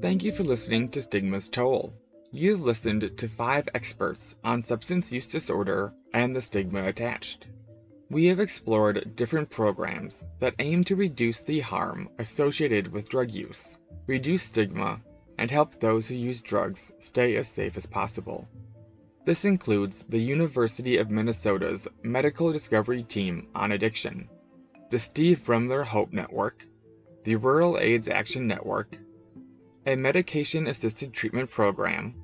Thank you for listening to Stigma's Toll. You've listened to five experts on substance use disorder and the stigma attached. We have explored different programs that aim to reduce the harm associated with drug use, reduce stigma, and help those who use drugs stay as safe as possible. This includes the University of Minnesota's Medical Discovery Team on Addiction, the Steve Rummler Hope Network, the Rural AIDS Action Network, a medication assisted treatment program,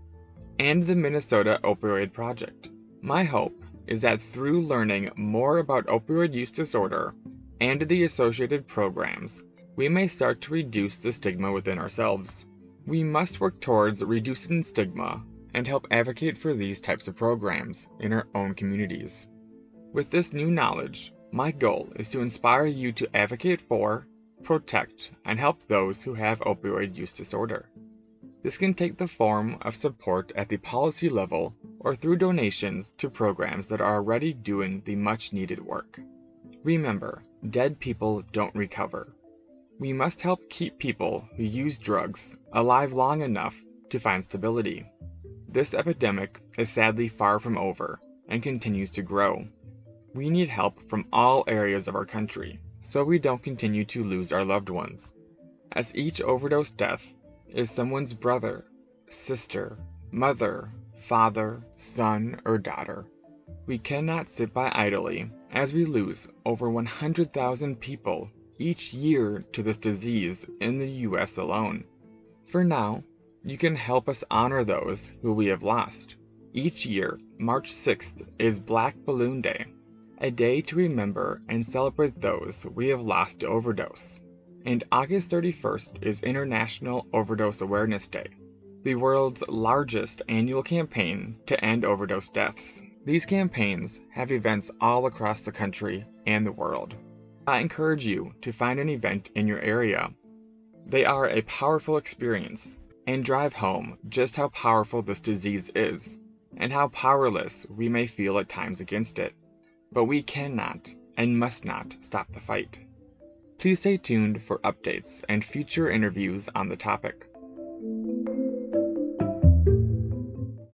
and the Minnesota Opioid Project. My hope is that through learning more about opioid use disorder and the associated programs, we may start to reduce the stigma within ourselves. We must work towards reducing stigma and help advocate for these types of programs in our own communities. With this new knowledge, my goal is to inspire you to advocate for, protect, and help those who have opioid use disorder. This can take the form of support at the policy level or through donations to programs that are already doing the much needed work. Remember, dead people don't recover. We must help keep people who use drugs alive long enough to find stability. This epidemic is sadly far from over and continues to grow. We need help from all areas of our country so we don't continue to lose our loved ones. As each overdose death is someone's brother, sister, mother, father, son, or daughter, we cannot sit by idly as we lose over 100,000 people each year to this disease in the US alone. For now, you can help us honor those who we have lost. Each year, March 6th is Black Balloon Day, a day to remember and celebrate those we have lost to overdose. And August 31st is International Overdose Awareness Day, the world's largest annual campaign to end overdose deaths. These campaigns have events all across the country and the world. I encourage you to find an event in your area. They are a powerful experience and drive home just how powerful this disease is and how powerless we may feel at times against it. But we cannot and must not stop the fight. Please stay tuned for updates and future interviews on the topic.